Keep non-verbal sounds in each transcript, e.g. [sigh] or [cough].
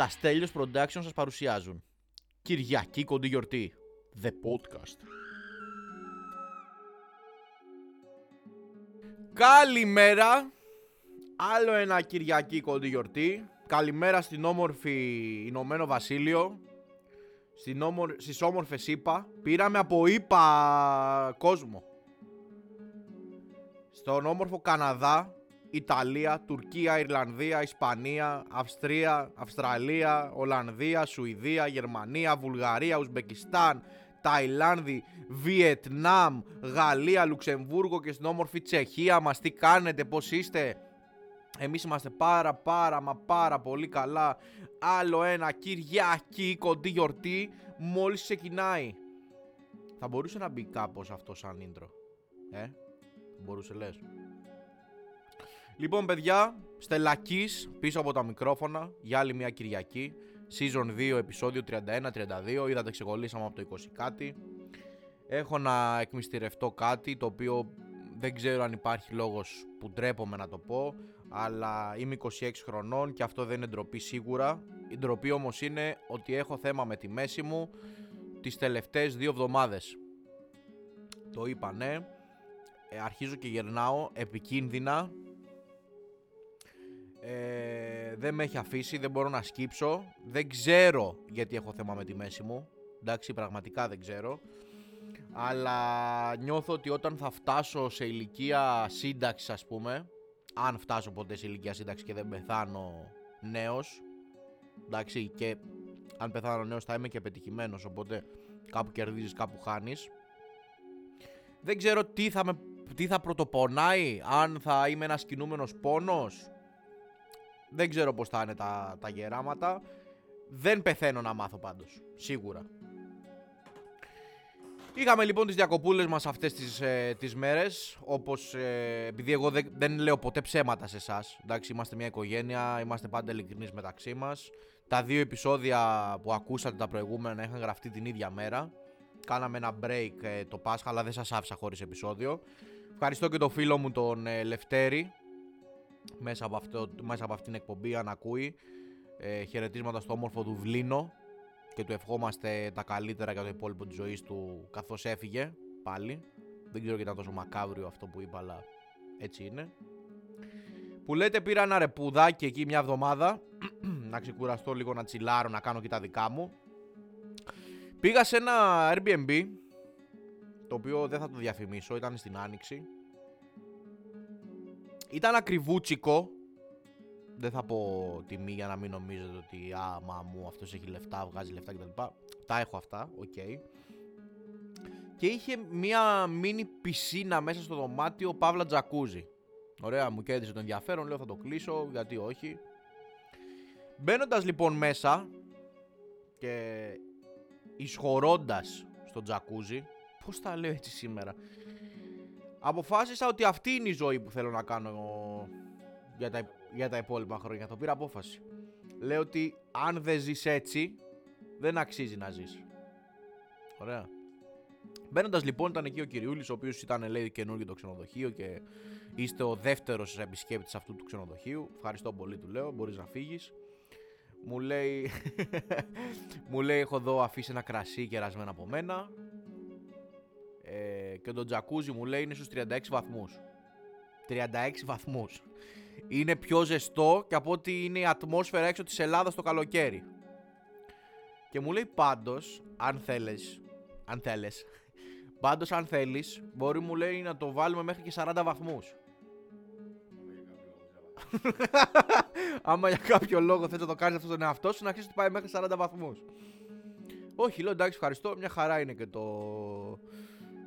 Τα Στέλιος Production σας παρουσιάζουν. Κυριακή κοντή γιορτή. The Podcast. Καλημέρα. Άλλο ένα Κυριακή κοντή γιορτή. Καλημέρα στην όμορφη Ηνωμένο Βασίλειο. Στην όμορ... Στις όμορφες ΗΠΑ. Πήραμε από ΗΠΑ κόσμο. Στον όμορφο Καναδά Ιταλία, Τουρκία, Ιρλανδία, Ισπανία, Αυστρία, Αυστραλία, Ολλανδία, Σουηδία, Γερμανία, Βουλγαρία, Ουσμπεκιστάν, Ταϊλάνδη, Βιετνάμ, Γαλλία, Λουξεμβούργο και στην όμορφη Τσεχία. Μας τι κάνετε, πώς είστε; Εμείς είμαστε πάρα πάρα μα πάρα πολύ καλά. Άλλο ένα Κυριακή κοντή γιορτή Μόλις ξεκινάει. Θα μπορούσε να μπει κάπως αυτό σαν intro Ε, μπορούσε λες Λοιπόν παιδιά, Στελακής πίσω από τα μικρόφωνα για άλλη μια Κυριακή Season 2, επεισόδιο 31-32 Είδατε ξεκολλήσαμε από το 20 κάτι Έχω να εκμυστηρευτώ κάτι το οποίο δεν ξέρω αν υπάρχει λόγος που ντρέπομαι να το πω αλλά είμαι 26 χρονών και αυτό δεν είναι ντροπή σίγουρα. Η ντροπή όμως είναι ότι έχω θέμα με τη μέση μου τις τελευταίες δύο εβδομάδες. Το είπα ναι, ε, αρχίζω και γερνάω επικίνδυνα, ε, δεν με έχει αφήσει, δεν μπορώ να σκύψω, δεν ξέρω γιατί έχω θέμα με τη μέση μου, εντάξει πραγματικά δεν ξέρω. Αλλά νιώθω ότι όταν θα φτάσω σε ηλικία σύνταξης ας πούμε αν φτάσω ποτέ σε ηλικία σύνταξη και δεν πεθάνω νέος εντάξει και αν πεθάνω νέος θα είμαι και πετυχημένος οπότε κάπου κερδίζεις κάπου χάνεις. Δεν ξέρω τι θα, με, τι θα πρωτοπονάει αν θα είμαι ένας κινούμενος πόνος δεν ξέρω πως θα είναι τα, τα γεράματα. Δεν πεθαίνω να μάθω πάντως σίγουρα. Είχαμε λοιπόν τις διακοπούλες μας αυτές τις, ε, τις μέρες Όπως ε, επειδή εγώ δεν, δεν λέω ποτέ ψέματα σε εσάς. Εντάξει είμαστε μια οικογένεια, είμαστε πάντα ειλικρινείς μεταξύ μας. Τα δύο επεισόδια που ακούσατε τα προηγούμενα είχαν γραφτεί την ίδια μέρα. Κάναμε ένα break ε, το Πάσχα αλλά δεν σας άφησα χωρίς επεισόδιο. Ευχαριστώ και το φίλο μου τον ε, Λευτέρη μέσα από, αυτό, μέσα από αυτήν την εκπομπή αν ακούει ε, Χαιρετίσματα στο όμορφο Δουβλίνο και του ευχόμαστε τα καλύτερα για το υπόλοιπο της ζωής του καθώς έφυγε πάλι. Δεν ξέρω γιατί ήταν τόσο μακάβριο αυτό που είπα, αλλά έτσι είναι. Που λέτε πήρα ένα ρεπουδάκι εκεί μια εβδομάδα [clears throat] να ξεκουραστώ λίγο να τσιλάρω, να κάνω και τα δικά μου. Πήγα σε ένα Airbnb το οποίο δεν θα το διαφημίσω, ήταν στην Άνοιξη. Ήταν ακριβούτσικο, δεν θα πω τιμή για να μην νομίζετε ότι α, μα μου αυτός έχει λεφτά, βγάζει λεφτά κτλ. Τα έχω αυτά, οκ. Και είχε μία μίνι πισίνα μέσα στο δωμάτιο Παύλα Τζακούζι. Ωραία, μου κέρδισε το ενδιαφέρον, λέω θα το κλείσω, γιατί όχι. Μπαίνοντας λοιπόν μέσα και εισχωρώντας στο τζακούζι, πώς τα λέω έτσι σήμερα, αποφάσισα ότι αυτή είναι η ζωή που θέλω να κάνω για τα για τα υπόλοιπα χρόνια. Το πήρα απόφαση. Λέω ότι αν δεν ζεις έτσι, δεν αξίζει να ζεις. Ωραία. Μπαίνοντας λοιπόν, ήταν εκεί ο Κυριούλης, ο οποίος ήταν λέει καινούργιο το ξενοδοχείο και είστε ο δεύτερος επισκέπτης αυτού του ξενοδοχείου. Ευχαριστώ πολύ, του λέω. Μπορείς να φύγεις. Μου λέει, [laughs] μου λέει, έχω εδώ αφήσει ένα κρασί κερασμένο από μένα. Ε, και το τζακούζι μου λέει είναι στους 36 βαθμούς. 36 βαθμούς είναι πιο ζεστό και από ότι είναι η ατμόσφαιρα έξω της Ελλάδας το καλοκαίρι. Και μου λέει πάντως, αν θέλεις, αν θέλεις, πάντως αν θέλεις, μπορεί μου λέει να το βάλουμε μέχρι και 40 βαθμούς. Άμα για κάποιο λόγο θες να το κάνεις αυτό στον εαυτό σου, να ξέρεις ότι πάει μέχρι 40 βαθμούς. Όχι, λέω εντάξει, ευχαριστώ. Μια χαρά είναι και το,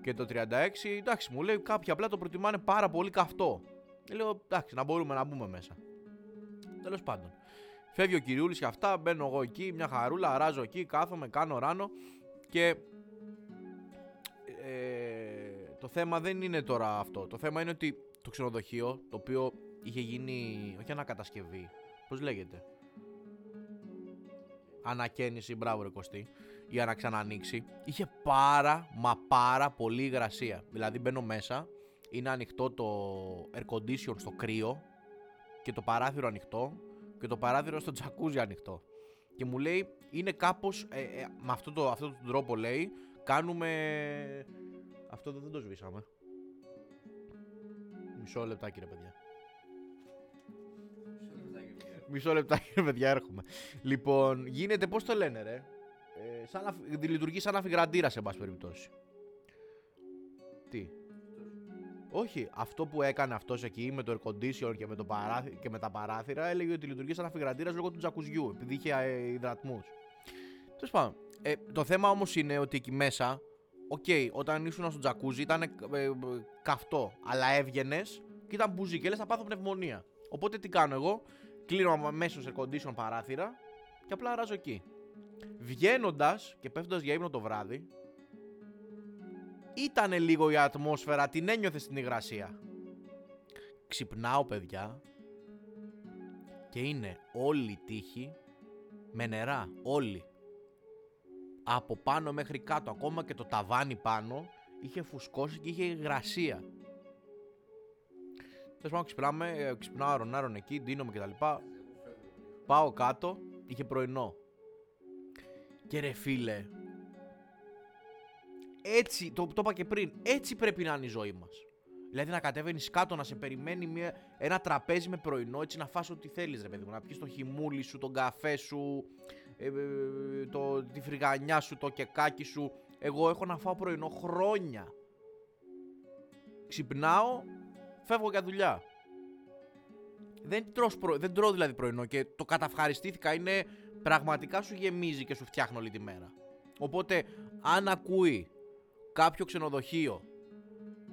και το 36. Εντάξει, μου λέει κάποιοι απλά το προτιμάνε πάρα πολύ καυτό. Λέω εντάξει, να μπορούμε να μπούμε μέσα. Τέλος πάντων. Φεύγει ο κυριούλης και αυτά, μπαίνω εγώ εκεί, μια χαρούλα, αράζω εκεί, κάθομαι, κάνω ράνο και ε, το θέμα δεν είναι τώρα αυτό. Το θέμα είναι ότι το ξενοδοχείο, το οποίο είχε γίνει, όχι ανακατασκευή, πώς λέγεται, ανακαίνιση, μπράβο ρε Κωστή, ή αναξανανοίξει, είχε πάρα μα πάρα πολύ υγρασία. Δηλαδή μπαίνω μέσα είναι ανοιχτό το air condition στο κρύο και το παράθυρο ανοιχτό και το παράθυρο στο τζακούζι ανοιχτό. Και μου λέει, είναι κάπως, ε, ε, με αυτό το, αυτό το τρόπο λέει, κάνουμε... Αυτό δεν το σβήσαμε. Μισό λεπτάκι ρε παιδιά. Μισό λεπτάκι ρε παιδιά έρχομαι. Λοιπόν, γίνεται πώς το λένε ρε; Ε, σαν να, λειτουργεί σαν αφιγραντήρας σε πάση περιπτώσει. Τι; Όχι, αυτό που έκανε αυτός εκεί με το air condition και με, το παράθυ... και με τα παράθυρα έλεγε ότι λειτουργεί σαν αφυγραντήρας λόγω του τζακουζιού, επειδή είχε ε, υδρατμούς. Τέλος πάντων. Ε, το θέμα όμως είναι ότι εκεί μέσα, OK, okay, όταν ήσουν στο τζακούζι ήταν ε, ε, καυτό, αλλά έβγαινες και ήταν μπουζί και λες θα πάθω πνευμονία. Οπότε τι κάνω εγώ, κλείνω αμέσως air condition παράθυρα και απλά αράζω εκεί. Βγαίνοντας και πέφτοντας για ύπνο το βράδυ, ήταν λίγο η ατμόσφαιρα, την ένιωθε στην υγρασία. Ξυπνάω παιδιά και είναι όλη η τύχη με νερά, όλοι. Από πάνω μέχρι κάτω, ακόμα και το ταβάνι πάνω είχε φουσκώσει και είχε υγρασία. Τέλος πάντων, ξυπνάμε, ε, ξυπνάω αρωνάρων εκεί, ντύνομαι κτλ. Πάω κάτω, είχε πρωινό. Και ρε φίλε, έτσι, το, το είπα και πριν, έτσι πρέπει να είναι η ζωή μας. Δηλαδή να κατέβαίνει κάτω, να σε περιμένει μια, ένα τραπέζι με πρωινό, έτσι να φας ό,τι θέλεις, ρε παιδί μου. Να πιεις το χυμούλι σου, τον καφέ σου, ε, ε, το, τη φρυγανιά σου, το κεκάκι σου. Εγώ έχω να φάω πρωινό χρόνια. Ξυπνάω, φεύγω για δουλειά. Δεν, τρως προ... δεν τρώω δηλαδή πρωινό και το καταυχαριστήθηκα είναι πραγματικά σου γεμίζει και σου φτιάχνω όλη τη μέρα. Οπότε αν ακούει κάποιο ξενοδοχείο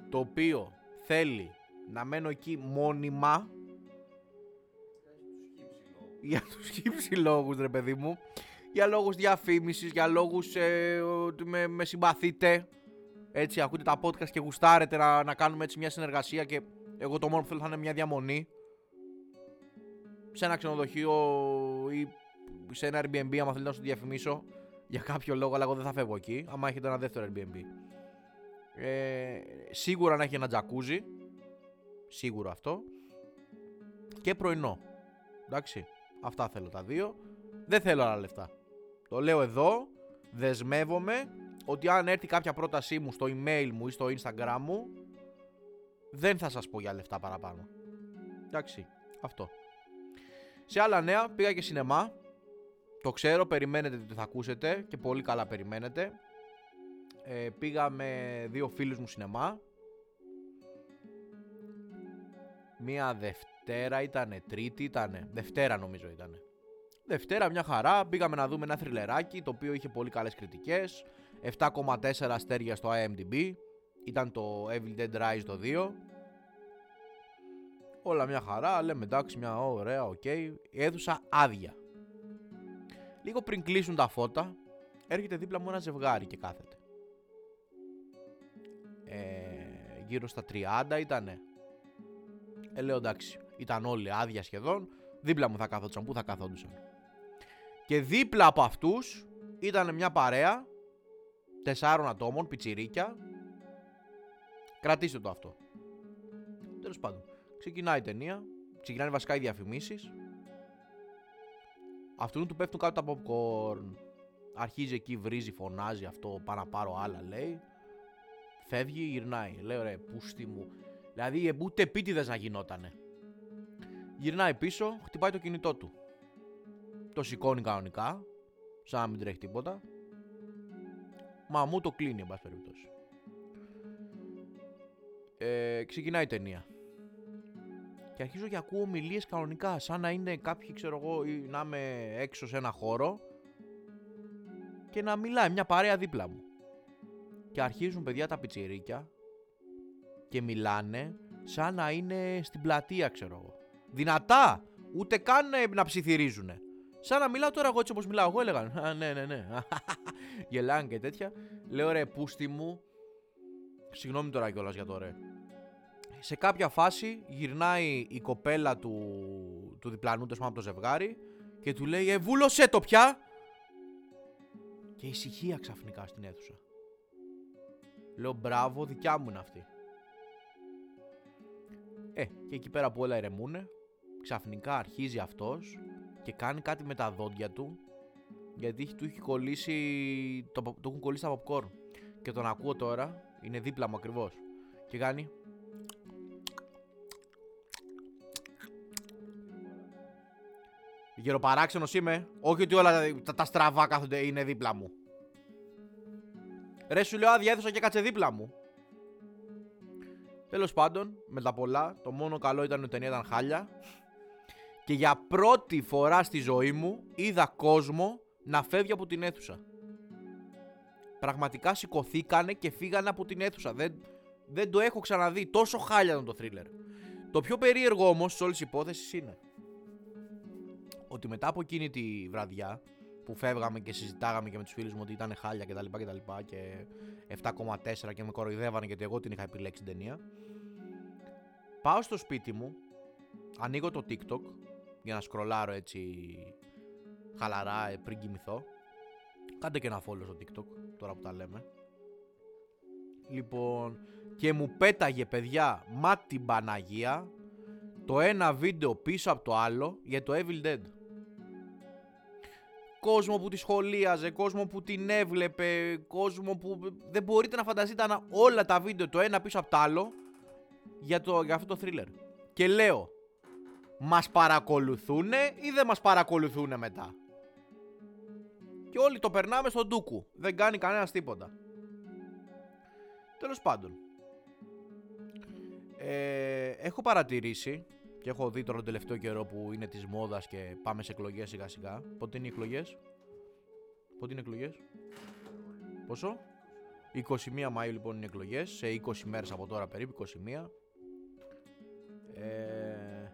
το οποίο θέλει να μένω εκεί μόνιμα για τους χύψη λόγους ρε παιδί μου για λόγους διαφήμισης, για λόγους ε, ότι με, με συμπαθείτε έτσι ακούτε τα podcast και γουστάρετε να, να κάνουμε έτσι μια συνεργασία και εγώ το μόνο που θέλω θα είναι μια διαμονή σε ένα ξενοδοχείο ή σε ένα Airbnb άμα θέλετε να σου διαφημίσω για κάποιο λόγο αλλά εγώ δεν θα φεύγω εκεί άμα έχετε ένα δεύτερο Airbnb ε, σίγουρα να έχει ένα τζακούζι. Σίγουρο αυτό. Και πρωινό. Εντάξει. Αυτά θέλω τα δύο. Δεν θέλω άλλα λεφτά. Το λέω εδώ. Δεσμεύομαι ότι αν έρθει κάποια πρότασή μου στο email μου ή στο instagram μου δεν θα σας πω για λεφτά παραπάνω. Εντάξει. Αυτό. Σε άλλα νέα πήγα και σινεμά. Το ξέρω, περιμένετε τι θα ακούσετε και πολύ καλά περιμένετε ε, πήγα με δύο φίλους μου σινεμά. Μία Δευτέρα ήτανε, Τρίτη ήτανε, Δευτέρα νομίζω ήτανε. Δευτέρα μια χαρά, πήγαμε να δούμε ένα θριλεράκι το οποίο είχε πολύ καλές κριτικές 7,4 αστέρια στο IMDb Ήταν το Evil Dead Rise το 2 Όλα μια χαρά, λέμε εντάξει μια ωραία, OK okay. Αίθουσα άδεια Λίγο πριν κλείσουν τα φώτα Έρχεται δίπλα μου ένα ζευγάρι και κάθεται ε, γύρω στα 30 ήτανε. Ε, λέω εντάξει, ήταν όλοι άδεια σχεδόν. Δίπλα μου θα καθόντουσαν. Πού θα καθόντουσαν; Και δίπλα από αυτούς ήταν μια παρέα τεσσάρων ατόμων, πιτσιρίκια. Κρατήστε το αυτό. Τέλος πάντων. Ξεκινάει η ταινία. Ξεκινάνε βασικά οι διαφημίσεις. Αυτού του πέφτουν κάτω τα popcorn. Αρχίζει εκεί, βρίζει, φωνάζει αυτό. Πάω να πάρω άλλα, λέει. Φεύγει, γυρνάει. Λέω ρε, πούστη μου. Δηλαδή ούτε επίτηδες να γινότανε. Γυρνάει πίσω, χτυπάει το κινητό του. Το σηκώνει κανονικά, σαν να μην τρέχει τίποτα. Μα μου το κλείνει, εν πάση περιπτώσει. Ε, ξεκινάει η ταινία. Και αρχίζω και ακούω ομιλίες κανονικά, σαν να είναι κάποιοι, ξέρω εγώ, ή να είμαι έξω σε ένα χώρο και να μιλάει μια παρέα δίπλα μου και αρχίζουν παιδιά τα πιτσιρίκια και μιλάνε σαν να είναι στην πλατεία ξέρω εγώ. Δυνατά! Ούτε καν να ψιθυρίζουν. Σαν να μιλάω τώρα εγώ έτσι όπως μιλάω εγώ έλεγαν. Α, ναι, ναι, ναι. [laughs] Γελάνε και τέτοια. Λέω ρε πούστη μου. Συγγνώμη τώρα κιόλας για το ρε. Σε κάποια φάση γυρνάει η κοπέλα του, του διπλανού, τέλος από το ζευγάρι και του λέει «Ε, βούλωσέ το πια!» Και ησυχία ξαφνικά στην αίθουσα. Λέω μπράβο, δικιά μου είναι αυτή. Ε, και εκεί πέρα που όλα ηρεμούνε, ξαφνικά αρχίζει αυτός και κάνει κάτι με τα δόντια του γιατί του έχει κολλήσει, το, το έχουν κολλήσει τα popcorn. Και τον ακούω τώρα, είναι δίπλα μου ακριβώς. Και κάνει. Γεροπαράξενος είμαι. Όχι ότι όλα τα, τα στραβά κάθονται είναι δίπλα μου. Ρε σου λέω άδεια και κάτσε δίπλα μου. Τέλος πάντων, με τα πολλά, το μόνο καλό ήταν ότι η ταινία ήταν χάλια. Και για πρώτη φορά στη ζωή μου είδα κόσμο να φεύγει από την αίθουσα. Πραγματικά σηκωθήκανε και φύγανε από την αίθουσα. Δεν, δεν το έχω ξαναδεί. Τόσο χάλια ήταν το θρίλερ. Το πιο περίεργο όμως τη όλη υπόθεση είναι ότι μετά από εκείνη τη βραδιά που φεύγαμε και συζητάγαμε και με τους φίλους μου ότι ήταν χάλια κτλ. Και, και, και 7,4 και με κοροϊδεύανε γιατί εγώ την είχα επιλέξει την ταινία. Πάω στο σπίτι μου, ανοίγω το TikTok για να σκρολάρω έτσι χαλαρά ε, πριν κοιμηθώ. Κάντε και ένα follow στο TikTok τώρα που τα λέμε. Λοιπόν, και μου πέταγε παιδιά μα την Παναγία το ένα βίντεο πίσω από το άλλο για το Evil Dead κόσμο που τη σχολίαζε, κόσμο που την έβλεπε, κόσμο που δεν μπορείτε να φανταστείτε όλα τα βίντεο το ένα πίσω από το άλλο για, το, για αυτό το thriller. Και λέω, μας παρακολουθούνε ή δεν μας παρακολουθούνε μετά; Και όλοι το περνάμε στον ντούκου. Δεν κάνει κανένας τίποτα. Τέλος πάντων. Ε, έχω παρατηρήσει και έχω δει τώρα τον τελευταίο καιρό που είναι της μόδας και πάμε σε εκλογές σιγά σιγά. Πότε είναι οι εκλογές, Πότε είναι οι εκλογές, Πόσο; 21 Μαΐου λοιπόν είναι εκλογές, σε 20 μέρες από τώρα περίπου, 21. Ε,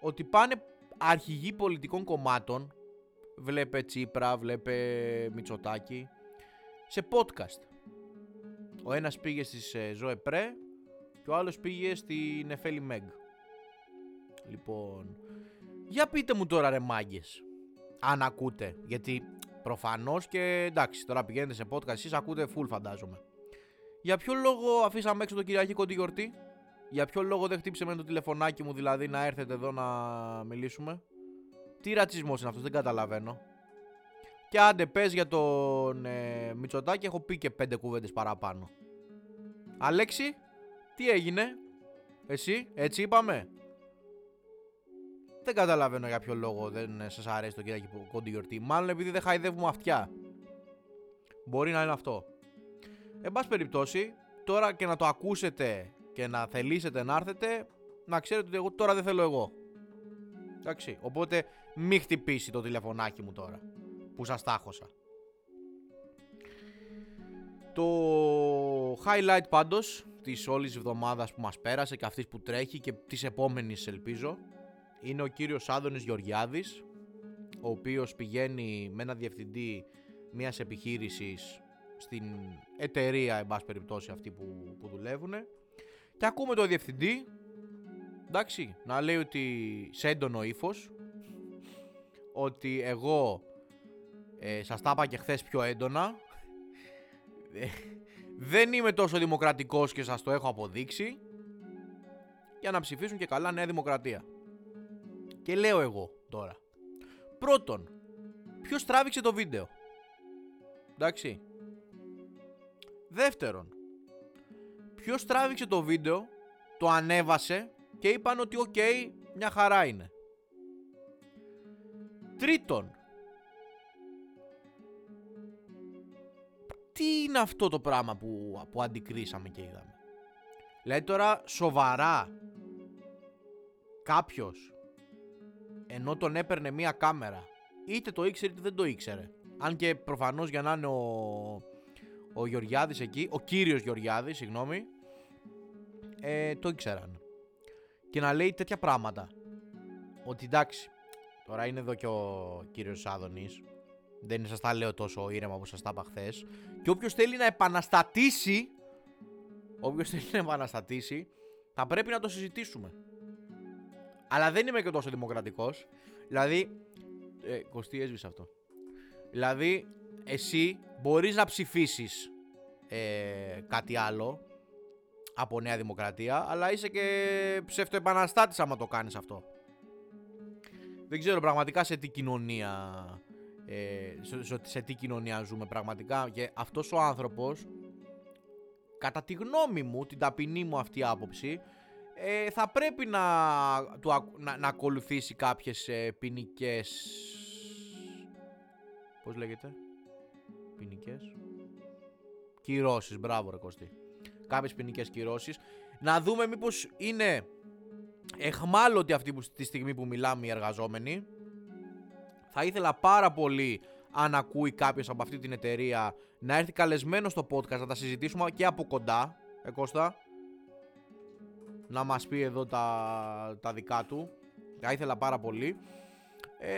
ότι πάνε αρχηγοί πολιτικών κομμάτων, βλέπε Τσίπρα, βλέπε Μητσοτάκη, σε podcast. Ο ένας πήγε στις ε, Ζωε Πρέ και ο άλλος πήγε στην Εφέλη Μέγ. Λοιπόν, για πείτε μου τώρα ρε μάγκες, αν ακούτε, γιατί προφανώς και εντάξει, τώρα πηγαίνετε σε podcast, εσείς ακούτε full φαντάζομαι. Για ποιο λόγο αφήσαμε έξω το Κυριακή τη γιορτή, για ποιο λόγο δεν χτύπησε με το τηλεφωνάκι μου δηλαδή να έρθετε εδώ να μιλήσουμε; Τι ρατσισμός είναι αυτός, δεν καταλαβαίνω. Και άντε πες για τον ε, Μητσοτάκη, έχω πει και πέντε κουβέντες παραπάνω. Αλέξη, τι έγινε, εσύ, έτσι είπαμε; Δεν καταλαβαίνω για ποιο λόγο δεν σας αρέσει το κυράκι κόντι γιορτή. Μάλλον επειδή δεν χαϊδεύουμε αυτιά. Μπορεί να είναι αυτό. Εν πάση περιπτώσει, τώρα και να το ακούσετε και να θελήσετε να έρθετε, να ξέρετε ότι εγώ τώρα δεν θέλω εγώ. Εντάξει, οπότε μη χτυπήσει το τηλεφωνάκι μου τώρα που σας τάχωσα. Το highlight πάντως της όλης εβδομάδας που μας πέρασε και αυτής που τρέχει και της επόμενης ελπίζω είναι ο κύριος Άδωνης Γεωργιάδης ο οποίος πηγαίνει με ένα διευθυντή μιας επιχείρησης στην εταιρεία εν πάση περιπτώσει αυτή που, που δουλεύουν και ακούμε το διευθυντή εντάξει να λέει ότι σε έντονο ύφος, ότι εγώ ε, σας τα είπα και χθες πιο έντονα ε, δεν είμαι τόσο δημοκρατικός και σας το έχω αποδείξει για να ψηφίσουν και καλά Νέα Δημοκρατία. Και λέω εγώ τώρα. Πρώτον, ποιος τράβηξε το βίντεο; Εντάξει. Δεύτερον, ποιος τράβηξε το βίντεο, το ανέβασε και είπαν ότι οκ, μια χαρά είναι. Τρίτον, τι είναι αυτό το πράγμα που, που αντικρίσαμε και είδαμε; Δηλαδή τώρα σοβαρά κάποιος ενώ τον έπαιρνε μία κάμερα. Είτε το ήξερε είτε δεν το ήξερε. Αν και προφανώς για να είναι ο, ο Γεωργιάδης εκεί, ο κύριος Γεωργιάδης, συγγνώμη, ε, το ήξεραν. Και να λέει τέτοια πράγματα. Ότι εντάξει, τώρα είναι εδώ και ο κύριος Άδωνης, δεν σας τα λέω τόσο ήρεμα όπως σας τα είπα χθες. Και όποιος θέλει να επαναστατήσει, όποιος θέλει να επαναστατήσει, θα πρέπει να το συζητήσουμε. Αλλά δεν είμαι και τόσο δημοκρατικός. Δηλαδή. Ε, Κωστή, έσβησε αυτό. Δηλαδή, εσύ μπορείς να ψηφίσεις ε, κάτι άλλο από Νέα Δημοκρατία, αλλά είσαι και ψευτοεπαναστάτης άμα το κάνεις αυτό. Δεν ξέρω πραγματικά σε τι κοινωνία ε, σε, σε τι κοινωνία ζούμε πραγματικά και αυτός ο άνθρωπος κατά τη γνώμη μου, την ταπεινή μου αυτή άποψη ε, θα πρέπει να, να, να ακολουθήσει κάποιες ε, ποινικέ. Πώς λέγεται; Ποινικές; Κυρώσεις, μπράβο ρε Κωστή Κάποιες ποινικές κυρώσεις Να δούμε μήπως είναι εχμάλωτοι αυτή τη στιγμή που μιλάμε οι εργαζόμενοι θα ήθελα πάρα πολύ αν ακούει κάποιος από αυτή την εταιρεία να έρθει καλεσμένος στο podcast να τα συζητήσουμε και από κοντά. Ε, Κώστα, να μας πει εδώ τα, τα δικά του. Θα ήθελα πάρα πολύ. Ε,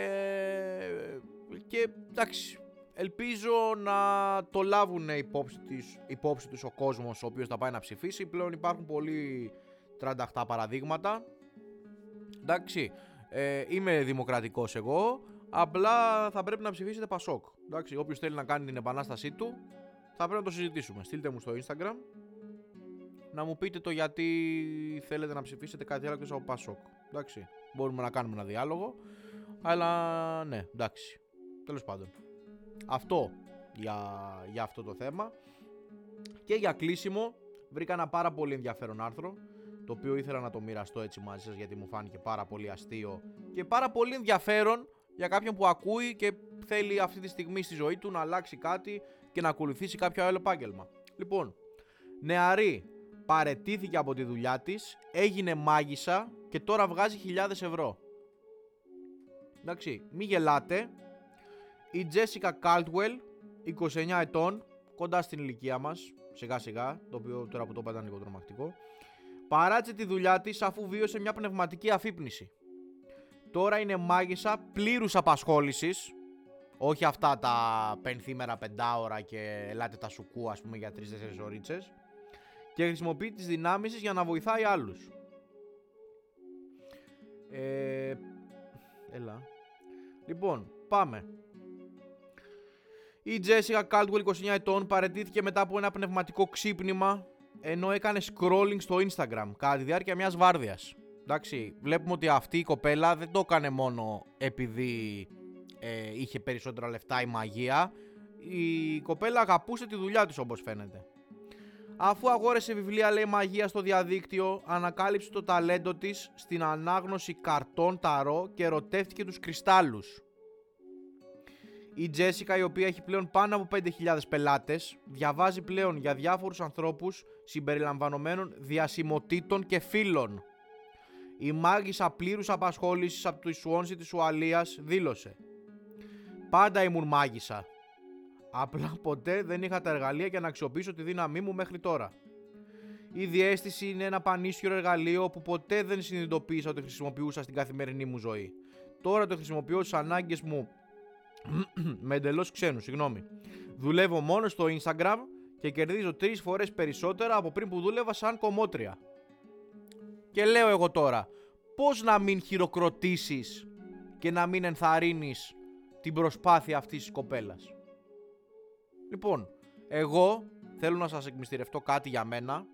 και εντάξει, ελπίζω να το λάβουν υπόψη, της, υπόψη τους ο κόσμος ο οποίος θα πάει να ψηφίσει. Πλέον υπάρχουν πολύ 38 παραδείγματα. Εντάξει, ε, είμαι δημοκρατικός εγώ. Απλά θα πρέπει να ψηφίσετε Πασόκ. Εντάξει, όποιος θέλει να κάνει την επανάστασή του, θα πρέπει να το συζητήσουμε. Στείλτε μου στο Instagram να μου πείτε το γιατί θέλετε να ψηφίσετε κάτι άλλο εκτός από Πασόκ. Εντάξει, μπορούμε να κάνουμε ένα διάλογο. Αλλά ναι, εντάξει. Τέλος πάντων. Αυτό για, για αυτό το θέμα. Και για κλείσιμο, βρήκα ένα πάρα πολύ ενδιαφέρον άρθρο το οποίο ήθελα να το μοιραστώ έτσι μαζί σας γιατί μου φάνηκε πάρα πολύ αστείο και πάρα πολύ ενδιαφέρον για κάποιον που ακούει και θέλει αυτή τη στιγμή στη ζωή του να αλλάξει κάτι και να ακολουθήσει κάποιο άλλο επάγγελμα. Λοιπόν, νεαρή παρετήθηκε από τη δουλειά της, έγινε μάγισσα και τώρα βγάζει χιλιάδες ευρώ. Εντάξει, μη γελάτε. Η Τζέσικα Κάλτουελ, 29 ετών, κοντά στην ηλικία μας, σιγά σιγά, το οποίο τώρα που το είπα ήταν λίγο τρομακτικό, παράτησε τη δουλειά της αφού βίωσε μια πνευματική αφύπνιση. Τώρα είναι μάγισσα πλήρους απασχόλησης. Όχι αυτά τα πενθήμερα πεντάωρα και ελάτε τα σουκού ας πούμε για 3-4 ωρίτσες. Και χρησιμοποιεί τις δυνάμεις για να βοηθάει άλλους. Ε, έλα. Λοιπόν, πάμε. Η Jessica Caldwell 29 ετών παρετήθηκε μετά από ένα πνευματικό ξύπνημα ενώ έκανε scrolling στο Instagram κατά τη διάρκεια μιας βάρδιας. Εντάξει, βλέπουμε ότι αυτή η κοπέλα δεν το έκανε μόνο επειδή ε, είχε περισσότερα λεφτά η μαγεία. Η κοπέλα αγαπούσε τη δουλειά της όπως φαίνεται. Αφού αγόρεσε βιβλία λέει μαγεία στο διαδίκτυο, ανακάλυψε το ταλέντο της στην ανάγνωση καρτών ταρό και ερωτεύτηκε τους κρυστάλλους. Η Τζέσικα η οποία έχει πλέον πάνω από 5.000 πελάτες διαβάζει πλέον για διάφορους ανθρώπους συμπεριλαμβανομένων διασημοτήτων και φίλων η μάγισσα πλήρους απασχόλησης από το Ισουόνσι της Ουαλίας δήλωσε. Πάντα ήμουν μάγισσα. Απλά ποτέ δεν είχα τα εργαλεία για να αξιοποιήσω τη δύναμή μου μέχρι τώρα. Η διέστηση είναι ένα πανίσχυρο εργαλείο που ποτέ δεν συνειδητοποίησα ότι χρησιμοποιούσα στην καθημερινή μου ζωή. Τώρα το χρησιμοποιώ στις ανάγκες μου με εντελώς ξένους, συγγνώμη. Δουλεύω μόνο στο Instagram και κερδίζω τρεις φορές περισσότερα από πριν που δούλευα σαν κομμότρια. Και λέω εγώ τώρα, πώς να μην χειροκροτήσεις και να μην ενθαρρύνεις την προσπάθεια αυτής της κοπέλας. Λοιπόν, εγώ θέλω να σας εκμυστηρευτώ κάτι για μένα,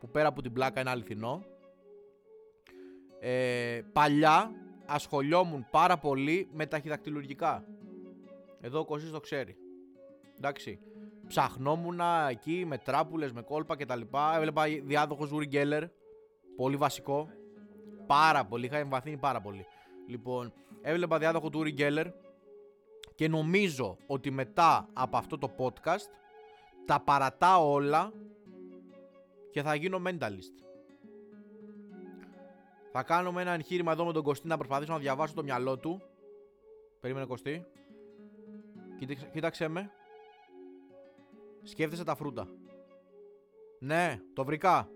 που πέρα από την πλάκα είναι αληθινό. Ε, παλιά ασχολιόμουν πάρα πολύ με ταχυδακτηλουργικά. Εδώ ο Κωσής το ξέρει. Εντάξει. Ψαχνόμουν εκεί με τράπουλες, με κόλπα κτλ. Έβλεπα διάδοχος του Uri Geller Πολύ βασικό. Πάρα πολύ. Είχα εμβαθύνει πάρα πολύ. Λοιπόν, έβλεπα διάδοχο του Uri Geller και νομίζω ότι μετά από αυτό το podcast τα παρατάω όλα και θα γίνω mentalist. Θα κάνουμε ένα εγχείρημα εδώ με τον Κωστή να προσπαθήσω να διαβάσω το μυαλό του. Περίμενε Κωστή. Κοίταξε, κοίταξε με. Σκέφτεσαι τα φρούτα. Ναι, το βρήκα.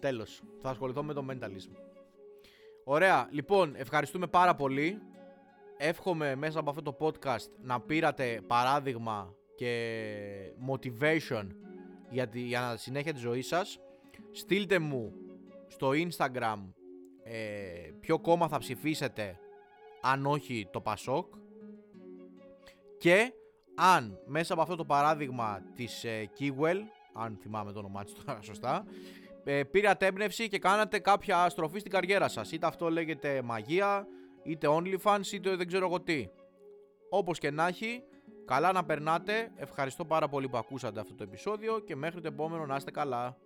Τέλος. Θα ασχοληθώ με το mentalism. Ωραία. Λοιπόν, ευχαριστούμε πάρα πολύ. Εύχομαι μέσα από αυτό το podcast να πήρατε παράδειγμα και motivation για, τη, για να συνέχεια της ζωής σας. Στείλτε μου στο Instagram ε, ποιο κόμμα θα ψηφίσετε αν όχι το Πασόκ και αν μέσα από αυτό το παράδειγμα της ε, αν θυμάμαι το όνομά της τώρα σωστά ε, πήρατε έμπνευση και κάνατε κάποια στροφή στην καριέρα σας. Είτε αυτό λέγεται μαγεία, είτε OnlyFans είτε δεν ξέρω εγώ τι. Όπως και να έχει, καλά να περνάτε, ευχαριστώ πάρα πολύ που ακούσατε αυτό το επεισόδιο και μέχρι το επόμενο να είστε καλά.